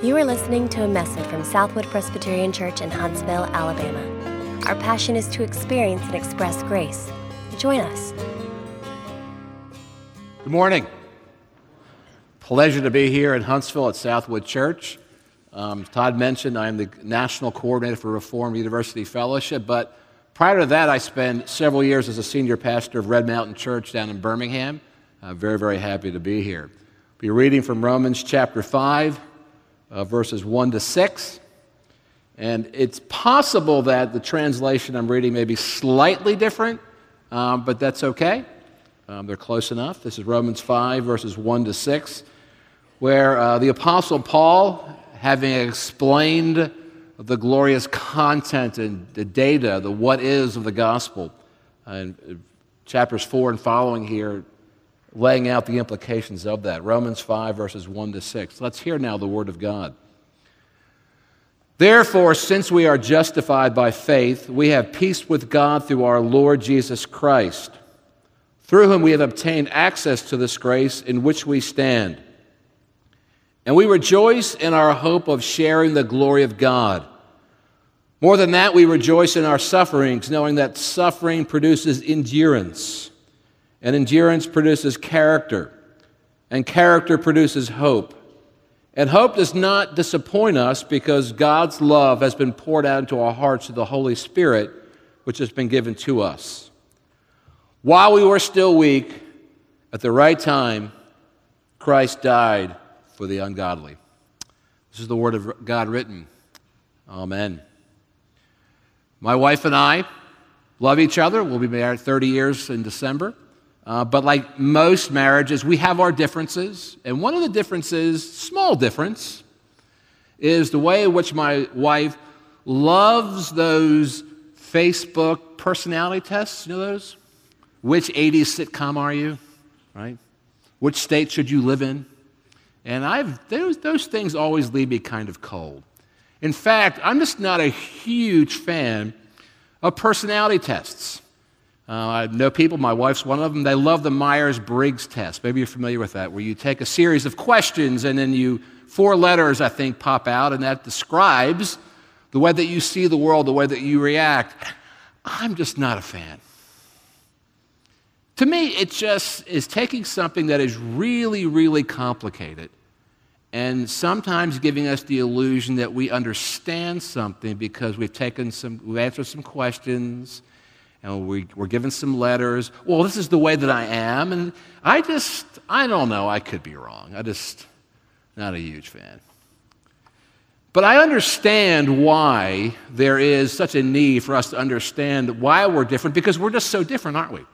You are listening to a message from Southwood Presbyterian Church in Huntsville, Alabama. Our passion is to experience and express grace. Join us. Good morning. Pleasure to be here in Huntsville at Southwood Church. Um, Todd mentioned I'm the National Coordinator for Reformed University Fellowship, but prior to that, I spent several years as a senior pastor of Red Mountain Church down in Birmingham. I'm very, very happy to be here. Be reading from Romans chapter 5, uh, verses 1 to 6. And it's possible that the translation I'm reading may be slightly different, um, but that's okay. Um, they're close enough. This is Romans 5, verses 1 to 6, where uh, the Apostle Paul, having explained the glorious content and the data, the what is of the gospel, uh, chapters 4 and following here, laying out the implications of that. Romans 5, verses 1 to 6. Let's hear now the word of God. Therefore, since we are justified by faith, we have peace with God through our Lord Jesus Christ, through whom we have obtained access to this grace in which we stand. And we rejoice in our hope of sharing the glory of God. More than that, we rejoice in our sufferings, knowing that suffering produces endurance and endurance produces character, and character produces hope. And hope does not disappoint us because God's love has been poured out into our hearts through the Holy Spirit, which has been given to us. While we were still weak, at the right time, Christ died for the ungodly. This is the word of God written. Amen. My wife and I love each other. We'll be married 30 years in December. Uh, but like most marriages, we have our differences. And one of the differences, small difference, is the way in which my wife loves those Facebook personality tests. You know those? Which 80s sitcom are you? Right? Which state should you live in? And I've, those, those things always leave me kind of cold. In fact, I'm just not a huge fan of personality tests. Uh, I know people, my wife's one of them, they love the Myers Briggs test. Maybe you're familiar with that, where you take a series of questions and then you, four letters, I think, pop out, and that describes the way that you see the world, the way that you react. I'm just not a fan. To me, it just is taking something that is really, really complicated and sometimes giving us the illusion that we understand something because we've taken some, we've answered some questions and we were given some letters. Well, this is the way that I am. And I just, I don't know, I could be wrong. I just, not a huge fan. But I understand why there is such a need for us to understand why we're different because we're just so different, aren't we?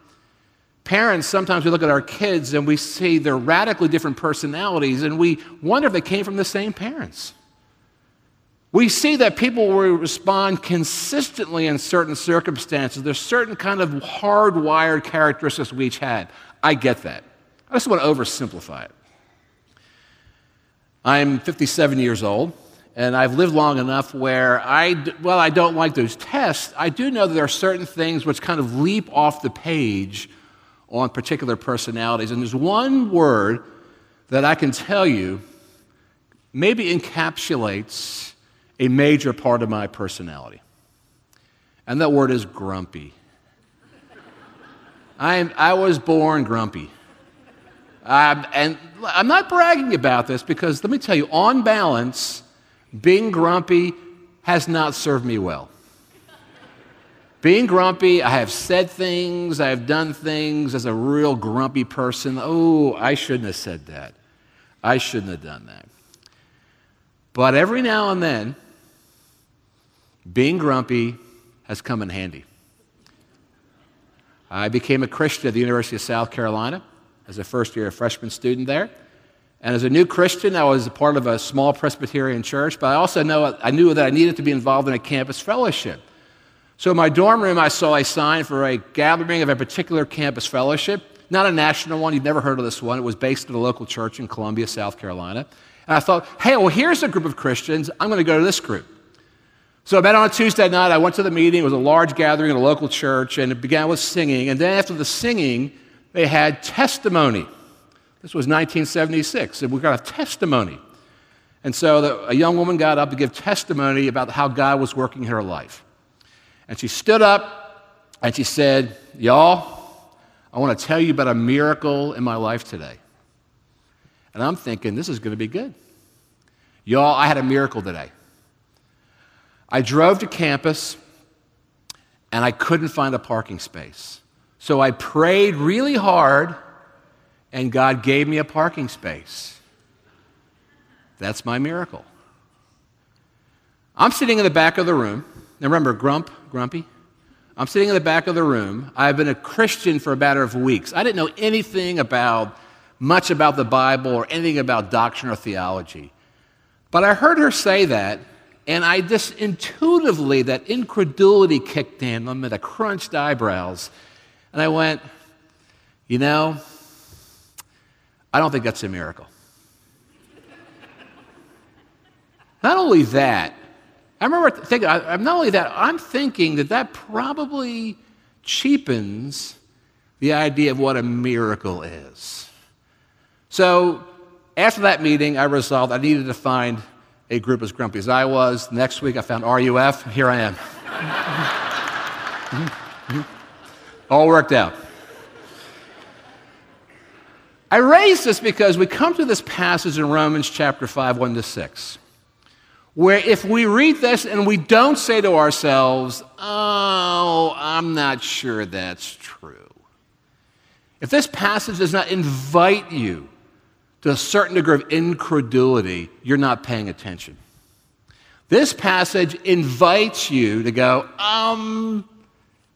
Parents, sometimes we look at our kids and we see their radically different personalities and we wonder if they came from the same parents. We see that people will respond consistently in certain circumstances. There's certain kind of hardwired characteristics we each had. I get that. I just want to oversimplify it. I'm 57 years old, and I've lived long enough where I, well, I don't like those tests. I do know that there are certain things which kind of leap off the page on particular personalities. And there's one word that I can tell you maybe encapsulates a major part of my personality. And that word is grumpy. I, I was born grumpy. Um, and I'm not bragging about this because let me tell you, on balance, being grumpy has not served me well. Being grumpy, I have said things, I have done things as a real grumpy person. Oh, I shouldn't have said that. I shouldn't have done that. But every now and then, being grumpy has come in handy. I became a Christian at the University of South Carolina as a first year freshman student there. And as a new Christian, I was a part of a small Presbyterian church, but I also know, I knew that I needed to be involved in a campus fellowship. So in my dorm room, I saw a sign for a gathering of a particular campus fellowship, not a national one. You've never heard of this one. It was based at a local church in Columbia, South Carolina. And I thought, hey, well, here's a group of Christians. I'm going to go to this group. So I met on a Tuesday night. I went to the meeting. It was a large gathering at a local church, and it began with singing. And then after the singing, they had testimony. This was 1976, and we got a testimony. And so the, a young woman got up to give testimony about how God was working in her life. And she stood up and she said, Y'all, I want to tell you about a miracle in my life today. And I'm thinking, this is going to be good. Y'all, I had a miracle today. I drove to campus and I couldn't find a parking space. So I prayed really hard and God gave me a parking space. That's my miracle. I'm sitting in the back of the room. Now remember, Grump, Grumpy? I'm sitting in the back of the room. I've been a Christian for a matter of weeks. I didn't know anything about much about the Bible or anything about doctrine or theology. But I heard her say that, and I just intuitively, that incredulity kicked in. I'm at a crunched eyebrows. And I went, you know, I don't think that's a miracle. not only that, I remember thinking, not only that, I'm thinking that that probably cheapens the idea of what a miracle is. So after that meeting, I resolved I needed to find a group as grumpy as I was. Next week, I found RUF. Here I am. All worked out. I raise this because we come to this passage in Romans chapter 5, 1 to 6, where if we read this and we don't say to ourselves, oh, I'm not sure that's true, if this passage does not invite you to a certain degree of incredulity, you're not paying attention. This passage invites you to go, um,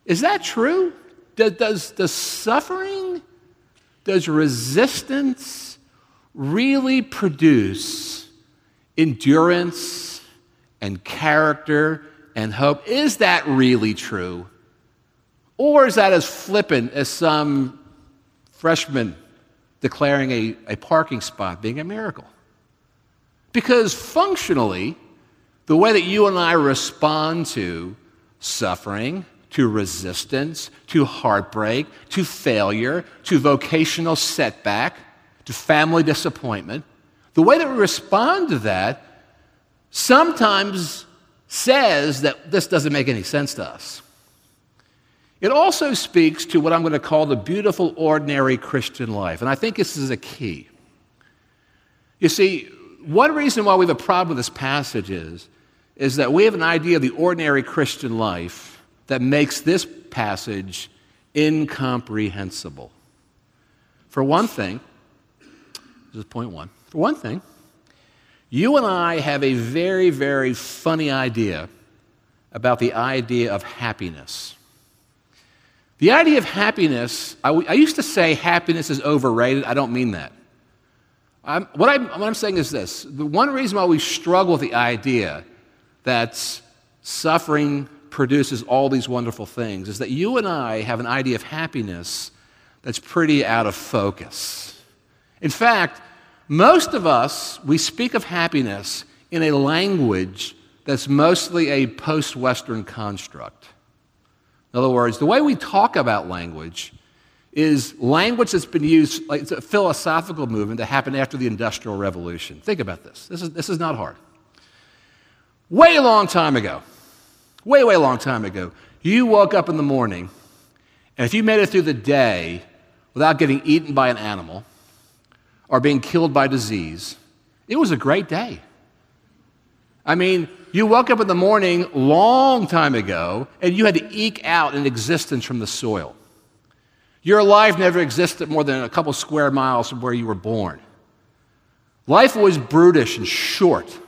is that true? Does, does, suffering, does resistance really produce endurance and character and hope? Is that really true? Or is that as flippant as some freshman declaring a, a parking spot being a miracle. Because functionally, the way that you and I respond to suffering, to resistance, to heartbreak, to failure, to vocational setback, to family disappointment, the way that we respond to that sometimes says that this doesn't make any sense to us. It also speaks to what I'm going to call the beautiful, ordinary Christian life. And I think this is a key. You see, one reason why we have a problem with this passage is, is that we have an idea of the ordinary Christian life that makes this passage incomprehensible. For one thing, this is point one. For one thing, you and I have a very, very funny idea about the idea of happiness. The idea of happiness, I, I used to say happiness is overrated. I don't mean that. I'm, what, I'm, what I'm saying is this the one reason why we struggle with the idea that suffering produces all these wonderful things is that you and I have an idea of happiness that's pretty out of focus. In fact, most of us, we speak of happiness in a language that's mostly a post Western construct. In other words, the way we talk about language is language that's been used, like it's a philosophical movement that happened after the Industrial Revolution. Think about this. This is, this is not hard. Way long time ago, way, way long time ago, you woke up in the morning, and if you made it through the day without getting eaten by an animal or being killed by disease, it was a great day. I mean, you woke up in the morning long time ago and you had to eke out an existence from the soil. Your life never existed more than a couple square miles from where you were born. Life was brutish and short.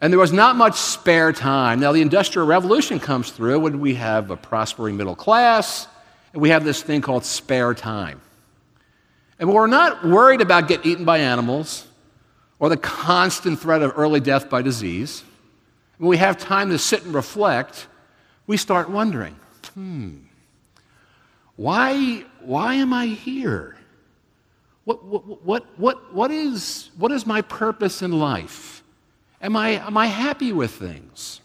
And there was not much spare time. Now, the Industrial Revolution comes through when we have a prospering middle class, and we have this thing called spare time. And we're not worried about getting eaten by animals or the constant threat of early death by disease, when we have time to sit and reflect, we start wondering, hmm, why, why am I here? What, what, what, what, is, what is my purpose in life? Am I, am I happy with things?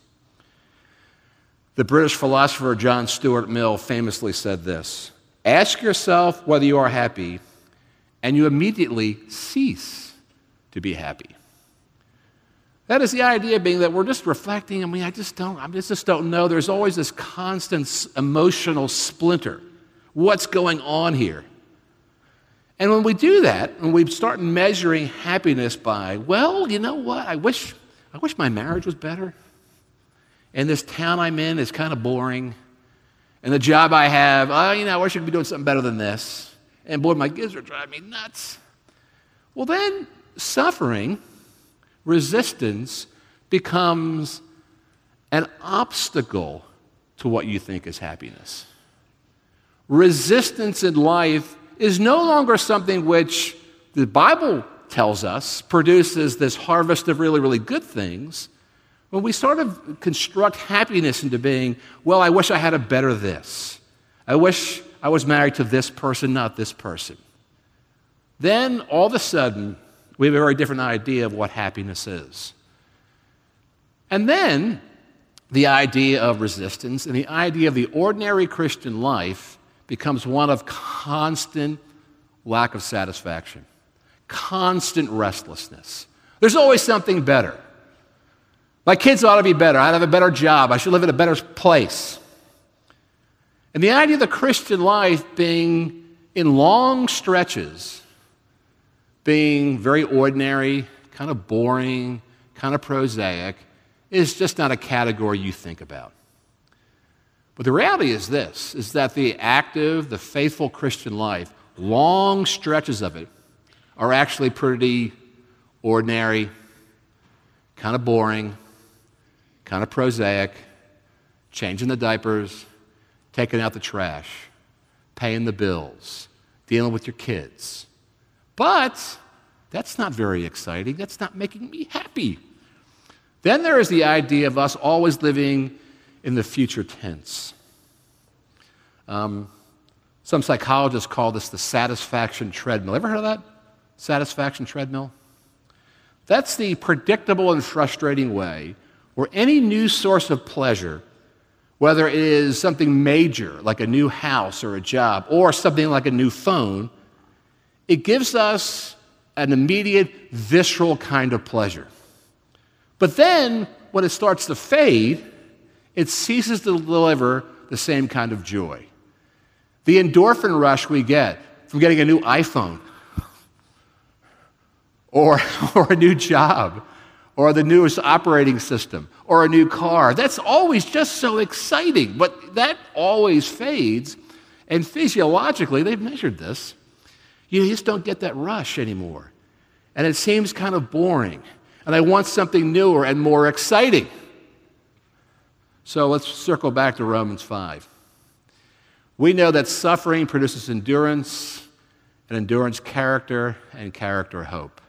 The British philosopher John Stuart Mill famously said this Ask yourself whether you are happy, and you immediately cease to be happy. That is the idea being that we're just reflecting. I mean, I just don't, I just don't know. There's always this constant emotional splinter. What's going on here? And when we do that, when we start measuring happiness by, well, you know what? I wish, I wish my marriage was better. And this town I'm in is kind of boring. And the job I have, oh, you know, I wish I could be doing something better than this. And boy, my kids are driving me nuts. Well, then suffering, resistance, becomes an obstacle to what you think is happiness. Resistance in life is no longer something which the Bible tells us produces this harvest of really, really good things. When we sort of construct happiness into being, well, I wish I had a better this. I wish I was married to this person, not this person. Then all of a sudden, we have a very different idea of what happiness is. And then the idea of resistance and the idea of the ordinary Christian life becomes one of constant lack of satisfaction, constant restlessness. There's always something better. My kids ought to be better. I'd have a better job. I should live in a better place. And the idea of the Christian life being in long stretches, being very ordinary, kind of boring, kind of prosaic, is just not a category you think about. But the reality is this is that the active, the faithful Christian life, long stretches of it, are actually pretty ordinary, kind of boring, kind of prosaic, changing the diapers, taking out the trash, paying the bills, dealing with your kids. But that's not very exciting. That's not making me happy. Then there is the idea of us always living in the future tense. Um, some psychologists call this the satisfaction treadmill. Ever heard of that? Satisfaction treadmill? That's the predictable and frustrating way where any new source of pleasure, whether it is something major like a new house or a job, or something like a new phone, it gives us an immediate visceral kind of pleasure. But then, when it starts to fade, it ceases to deliver the same kind of joy. The endorphin rush we get from getting a new iPhone or, or a new job or the newest operating system, or a new car. That's always just so exciting, but that always fades. And physiologically, they've measured this. You just don't get that rush anymore. And it seems kind of boring. And I want something newer and more exciting. So let's circle back to Romans 5. We know that suffering produces endurance, and endurance, character, and character, hope.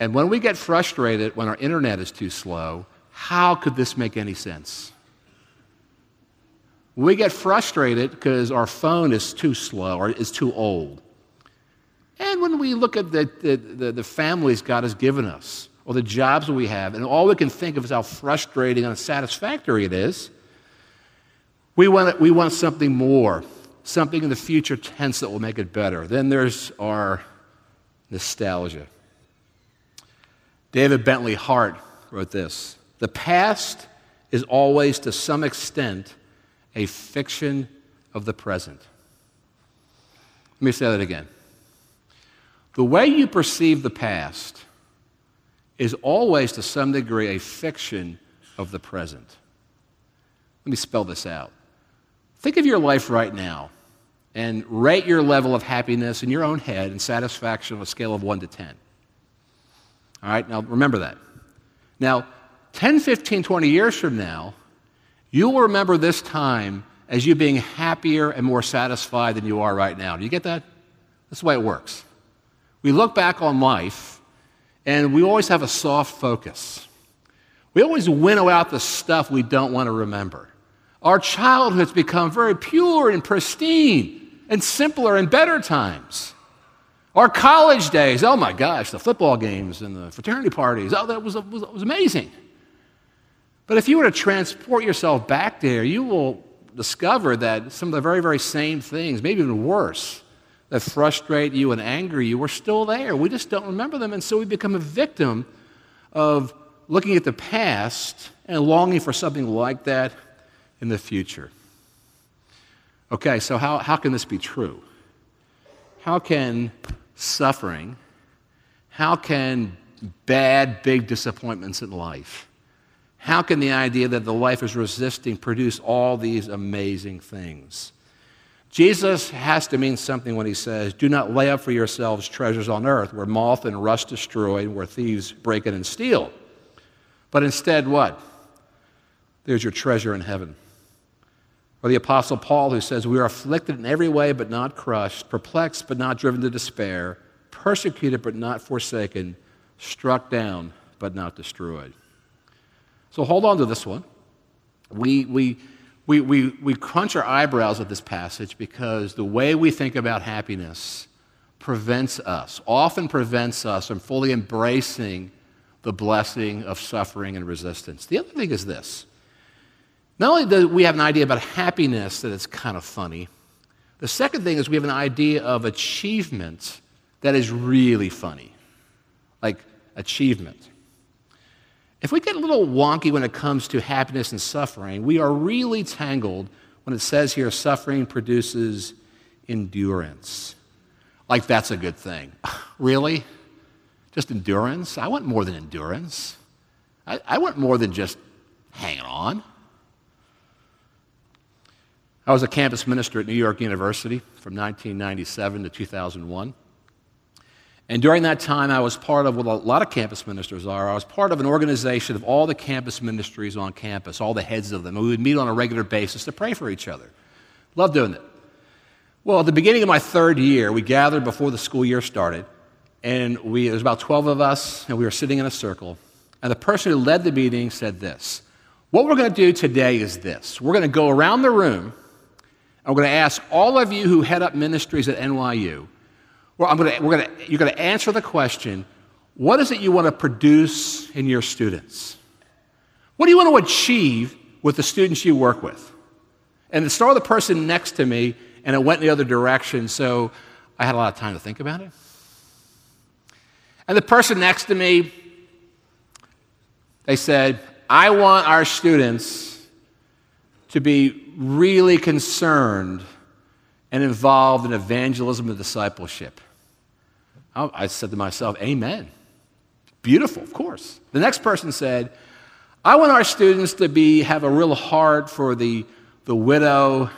And when we get frustrated when our internet is too slow, how could this make any sense? We get frustrated because our phone is too slow or is too old. And when we look at the, the, the, families God has given us, or the jobs we have, and all we can think of is how frustrating and unsatisfactory it is, we want, we want something more, something in the future tense that will make it better. Then there's our nostalgia. David Bentley Hart wrote this The past is always, to some extent, a fiction of the present. Let me say that again. The way you perceive the past is always, to some degree, a fiction of the present. Let me spell this out. Think of your life right now and rate your level of happiness in your own head and satisfaction on a scale of 1 to 10. All right, now remember that. Now, 10, 15, 20 years from now, you will remember this time as you being happier and more satisfied than you are right now. Do you get that? That's the way it works. We look back on life and we always have a soft focus. We always winnow out the stuff we don't want to remember. Our childhoods become very pure and pristine and simpler and better times. Our college days, oh my gosh, the football games and the fraternity parties, oh, that was, was, was amazing. But if you were to transport yourself back there, you will discover that some of the very, very same things, maybe even worse, that frustrate you and anger you, are still there. We just don't remember them, and so we become a victim of looking at the past and longing for something like that in the future. Okay, so how, how can this be true? How can suffering, how can bad, big disappointments in life, how can the idea that the life is resisting produce all these amazing things? Jesus has to mean something when he says, Do not lay up for yourselves treasures on earth where moth and rust destroy and where thieves break in and steal. But instead, what? There's your treasure in heaven. Or the Apostle Paul, who says, We are afflicted in every way, but not crushed, perplexed, but not driven to despair, persecuted, but not forsaken, struck down, but not destroyed. So hold on to this one. We, we, we, we, we crunch our eyebrows at this passage because the way we think about happiness prevents us, often prevents us from fully embracing the blessing of suffering and resistance. The other thing is this not only do we have an idea about happiness that is kind of funny, the second thing is we have an idea of achievement that is really funny. Like achievement. If we get a little wonky when it comes to happiness and suffering, we are really tangled when it says here suffering produces endurance. Like that's a good thing. really? Just endurance? I want more than endurance. I, I want more than just hanging on. I was a campus minister at New York University from 1997 to 2001. And during that time, I was part of what a lot of campus ministers are. I was part of an organization of all the campus ministries on campus, all the heads of them. We would meet on a regular basis to pray for each other. Love doing it. Well, at the beginning of my third year, we gathered before the school year started, and we, there was about 12 of us, and we were sitting in a circle. And the person who led the meeting said this What we're going to do today is this we're going to go around the room, and we're going to ask all of you who head up ministries at NYU well, I'm gonna, we're gonna, you're going to answer the question what is it you want to produce in your students? What do you want to achieve with the students you work with? And it started the person next to me, and it went in the other direction, so I had a lot of time to think about it. And the person next to me, they said, I want our students to be really concerned and involved in evangelism and discipleship. I said to myself, Amen. Beautiful, of course. The next person said, I want our students to be, have a real heart for the, the widow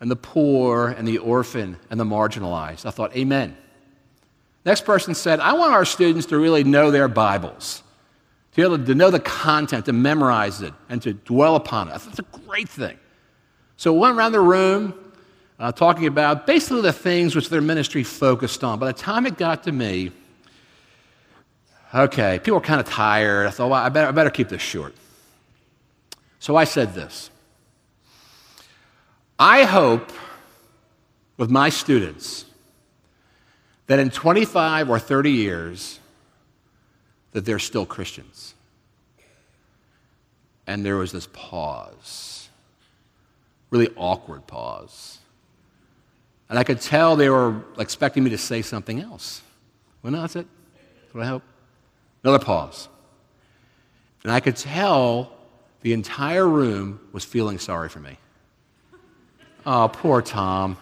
and the poor and the orphan and the marginalized. I thought, Amen. Next person said, I want our students to really know their Bibles, to be able to know the content, to memorize it, and to dwell upon it. I thought that's a great thing. So we went around the room, uh, talking about basically the things which their ministry focused on. By the time it got to me, okay, people were kind of tired. I thought, well, I better, I better keep this short. So I said this I hope with my students that in 25 or 30 years that they're still Christians. And there was this pause, really awkward pause. And I could tell they were expecting me to say something else. Well, no, that's it. That's what I hope. Another pause. And I could tell the entire room was feeling sorry for me. Oh, poor Tom.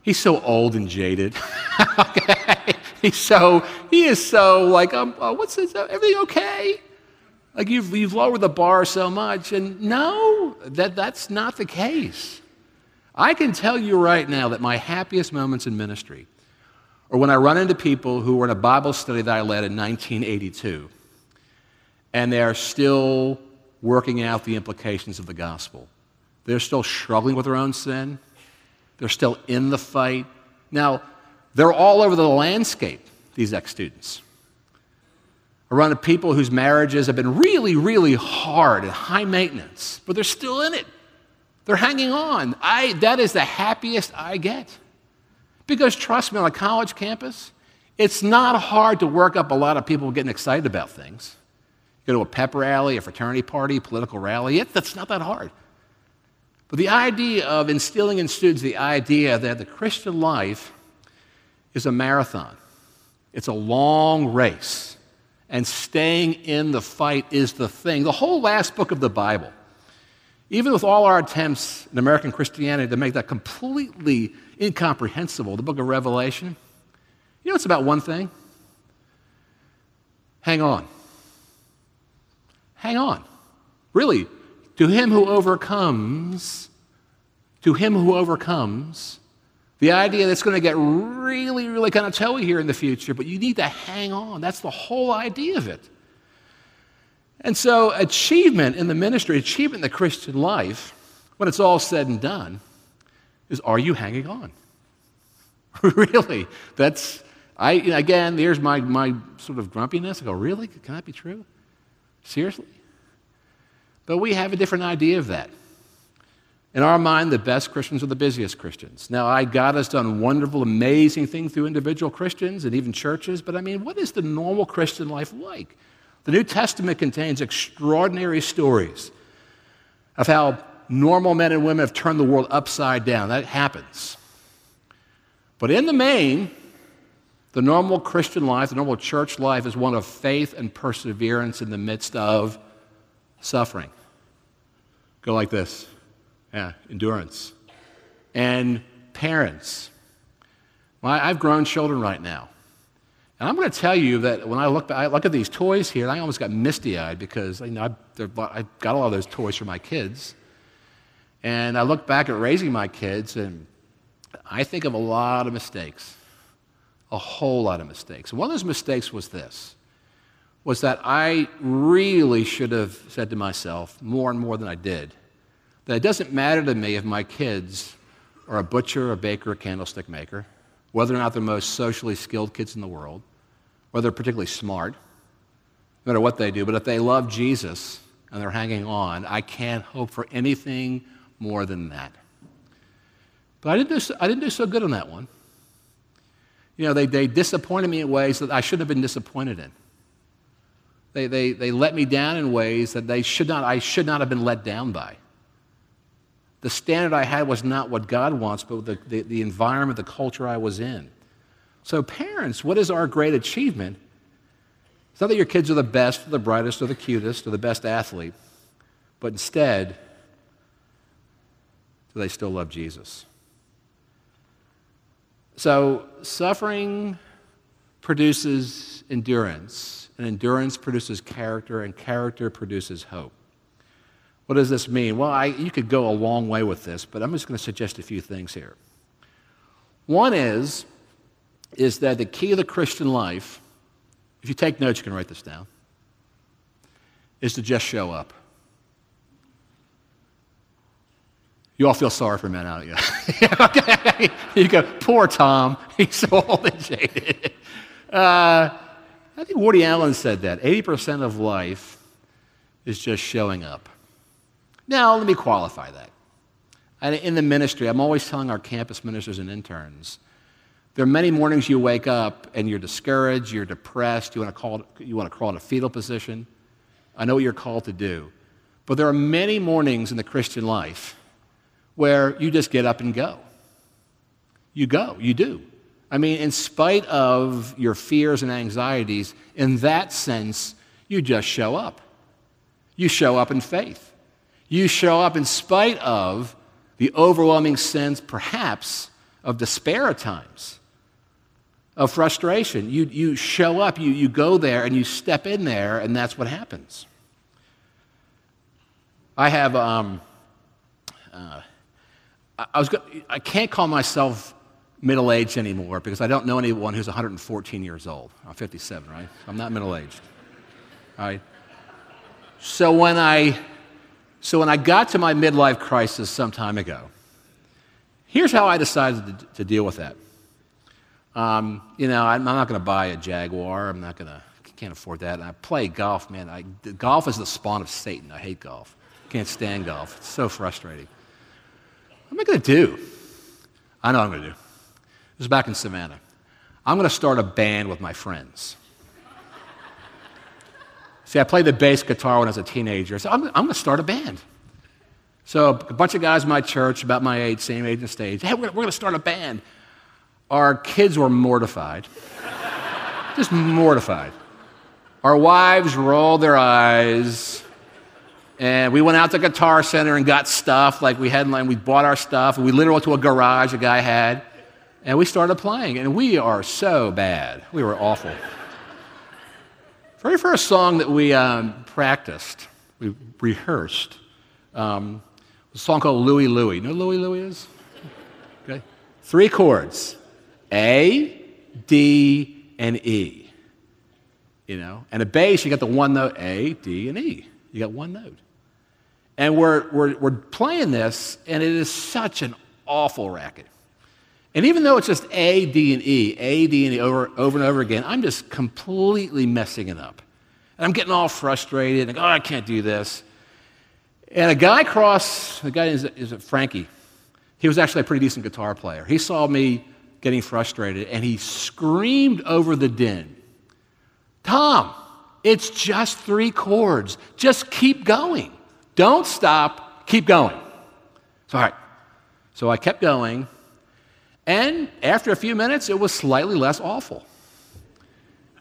He's so old and jaded. okay? He's so, he is so like, um, oh, what's this? Everything okay? Like you've, you've lowered the bar so much. And no, that, that's not the case. I can tell you right now that my happiest moments in ministry are when I run into people who were in a Bible study that I led in 1982, and they are still working out the implications of the gospel. They're still struggling with their own sin, they're still in the fight. Now, they're all over the landscape, these ex students. I run into people whose marriages have been really, really hard and high maintenance, but they're still in it. They're hanging on. I, that is the happiest I get. Because trust me, on a college campus, it's not hard to work up a lot of people getting excited about things. go to a pep rally, a fraternity party, political rally, it, that's not that hard. But the idea of instilling in students the idea that the Christian life is a marathon, it's a long race, and staying in the fight is the thing. The whole last book of the Bible, even with all our attempts in American Christianity to make that completely incomprehensible, the book of Revelation, you know it's about one thing? Hang on. Hang on. Really, to him who overcomes, to him who overcomes, the idea that's going to get really, really kind of toey here in the future, but you need to hang on. That's the whole idea of it. And so, achievement in the ministry, achievement in the Christian life, when it's all said and done, is are you hanging on? really? That's, I, again, there's my, my sort of grumpiness. I go, really? Can that be true? Seriously? But we have a different idea of that. In our mind, the best Christians are the busiest Christians. Now, I, God has done wonderful, amazing things through individual Christians and even churches, but I mean, what is the normal Christian life like? The New Testament contains extraordinary stories of how normal men and women have turned the world upside down. That happens. But in the main, the normal Christian life, the normal church life, is one of faith and perseverance in the midst of suffering. Go like this. Yeah, endurance. And parents. Well, I've grown children right now. And I'm going to tell you that when I look, I look at these toys here, and I almost got misty eyed because you know, I, I got a lot of those toys for my kids. And I look back at raising my kids, and I think of a lot of mistakes, a whole lot of mistakes. One of those mistakes was this was that I really should have said to myself more and more than I did that it doesn't matter to me if my kids are a butcher, a baker, a candlestick maker, whether or not they're the most socially skilled kids in the world, whether they're particularly smart, no matter what they do, but if they love Jesus and they're hanging on, I can't hope for anything more than that. But I didn't do so, I didn't do so good on that one. You know, they, they disappointed me in ways that I shouldn't have been disappointed in. They, they, they let me down in ways that they should not, I should not have been let down by. The standard I had was not what God wants, but the, the, the environment, the culture I was in. So, parents, what is our great achievement? It's not that your kids are the best, or the brightest, or the cutest, or the best athlete, but instead, do they still love Jesus? So, suffering produces endurance and endurance produces character, and character produces hope. What does this mean? Well, I, you could go a long way with this, but I'm just going to suggest a few things here. One is, is that the key of the Christian life, if you take notes, you can write this down, is to just show up. You all feel sorry for men out of you. you go, poor Tom. He's so old and jaded. Uh, I think Woody Allen said that 80% of life is just showing up. Now, let me qualify that. in the ministry, I'm always telling our campus ministers and interns there are many mornings you wake up and you're discouraged, you're depressed, you want to, call, you want to crawl in a fetal position. I know what you're called to do. But there are many mornings in the Christian life where you just get up and go. You go, you do. I mean, in spite of your fears and anxieties, in that sense, you just show up. You show up in faith. You show up in spite of the overwhelming sense, perhaps, of despair at times, of frustration. You, you show up, you, you go there, and you step in there, and that's what happens. I have, um, uh, I, was, I can't call myself middle aged anymore because I don't know anyone who's 114 years old. I'm 57, right? I'm not middle aged. All right? So when I so when I got to my midlife crisis some time ago, here's how I decided to, deal with that. Um, you know, I'm not going to buy a Jaguar. I'm not going to, can't afford that. And I play golf, man. I, golf is the spawn of Satan. I hate golf. Can't stand golf. It's so frustrating. What am I going to do? I know what I'm going to do. This is back in Savannah. I'm going to start a band with my friends. See, I played the bass guitar when I was a teenager, so I'm, I'm going to start a band. So a bunch of guys in my church, about my age, same age and stage, hey, we're, going to start a band. Our kids were mortified, just mortified. Our wives rolled their eyes. And we went out to Guitar Center and got stuff like we had, and we bought our stuff. We literally went to a garage a guy had, and we started playing. And we are so bad. We were awful. Very first song that we um, practiced, we rehearsed, um, was a song called Louie Louie. You know Louie Louie is? Okay. Three chords A, D, and E. You know, and a bass, you got the one note A, D, and E. You got one note. And we're, we're, we're playing this, and it is such an awful racket. And even though it's just A, D, and E, A, D, and E over, over and over again, I'm just completely messing it up. And I'm getting all frustrated, and oh, I can't do this. And a guy across, the guy is, is Frankie. He was actually a pretty decent guitar player. He saw me getting frustrated, and he screamed over the din Tom, it's just three chords. Just keep going. Don't stop, keep going. So, all right. So I kept going, and after a few minutes, it was slightly less awful.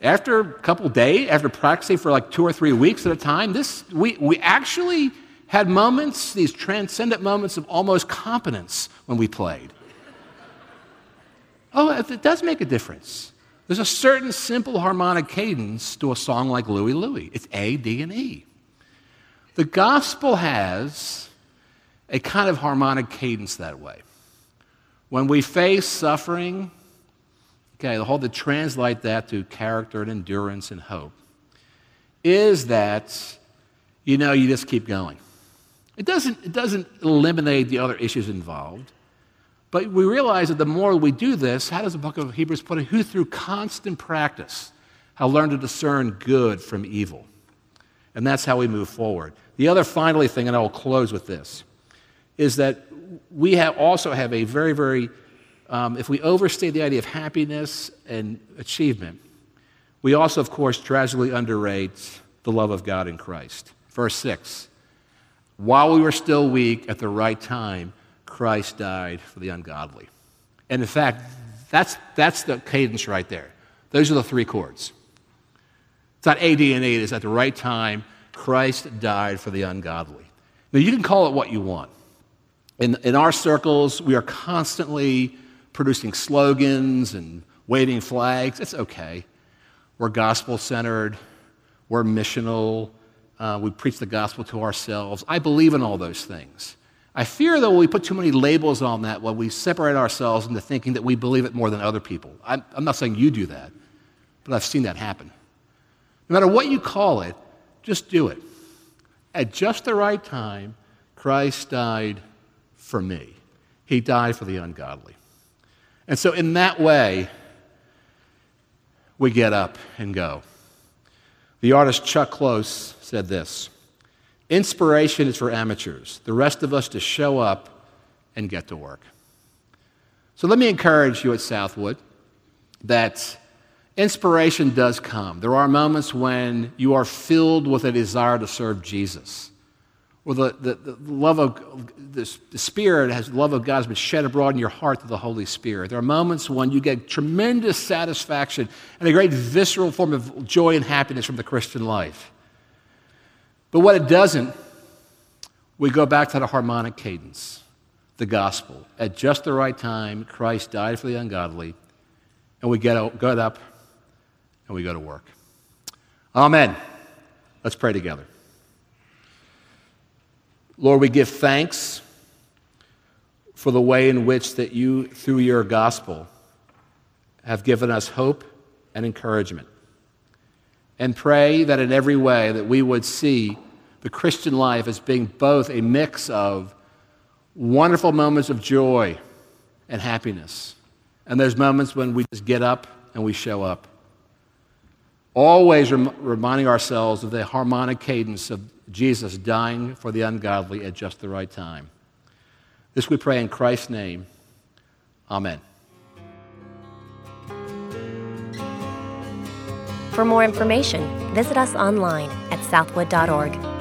After a couple days, after practicing for like two or three weeks at a time, this, we, we actually had moments, these transcendent moments of almost competence when we played. oh, it does make a difference. There's a certain simple harmonic cadence to a song like Louie Louie. It's A, D, and E. The gospel has a kind of harmonic cadence that way. When we face suffering, okay, the whole to translate that to character and endurance and hope is that, you know, you just keep going. It doesn't, it doesn't eliminate the other issues involved, but we realize that the more we do this, how does the book of Hebrews put it? Who through constant practice have learned to discern good from evil. And that's how we move forward. The other finally thing, and I will close with this, is that we have also have a very, very, um, if we overstate the idea of happiness and achievement, we also, of course, tragically underrate the love of God in Christ. Verse 6 While we were still weak, at the right time, Christ died for the ungodly. And in fact, that's, that's the cadence right there. Those are the three chords. It's not A, D, and E. It's at the right time, Christ died for the ungodly. Now, you can call it what you want. In, in our circles, we are constantly producing slogans and waving flags. It's okay. We're gospel centered, we're missional, uh, we preach the gospel to ourselves. I believe in all those things. I fear, though, we put too many labels on that when we separate ourselves into thinking that we believe it more than other people. I'm, I'm not saying you do that, but I've seen that happen. No matter what you call it, just do it. At just the right time, Christ died for me. He died for the ungodly. And so, in that way, we get up and go. The artist Chuck Close said this Inspiration is for amateurs, the rest of us to show up and get to work. So, let me encourage you at Southwood that Inspiration does come. There are moments when you are filled with a desire to serve Jesus. Or the, the, the love of the, the Spirit has the love of God has been shed abroad in your heart through the Holy Spirit. There are moments when you get tremendous satisfaction and a great visceral form of joy and happiness from the Christian life. But what it doesn't, we go back to the harmonic cadence, the gospel. At just the right time, Christ died for the ungodly, and we get, get up and we go to work. Amen. Let's pray together. Lord, we give thanks for the way in which that you, through your gospel, have given us hope and encouragement. And pray that in every way that we would see the Christian life as being both a mix of wonderful moments of joy and happiness. And there's moments when we just get up and we show up always rem- reminding ourselves of the harmonic cadence of Jesus dying for the ungodly at just the right time. This we pray in Christ's name. Amen. For more information, visit us online at southwood.org.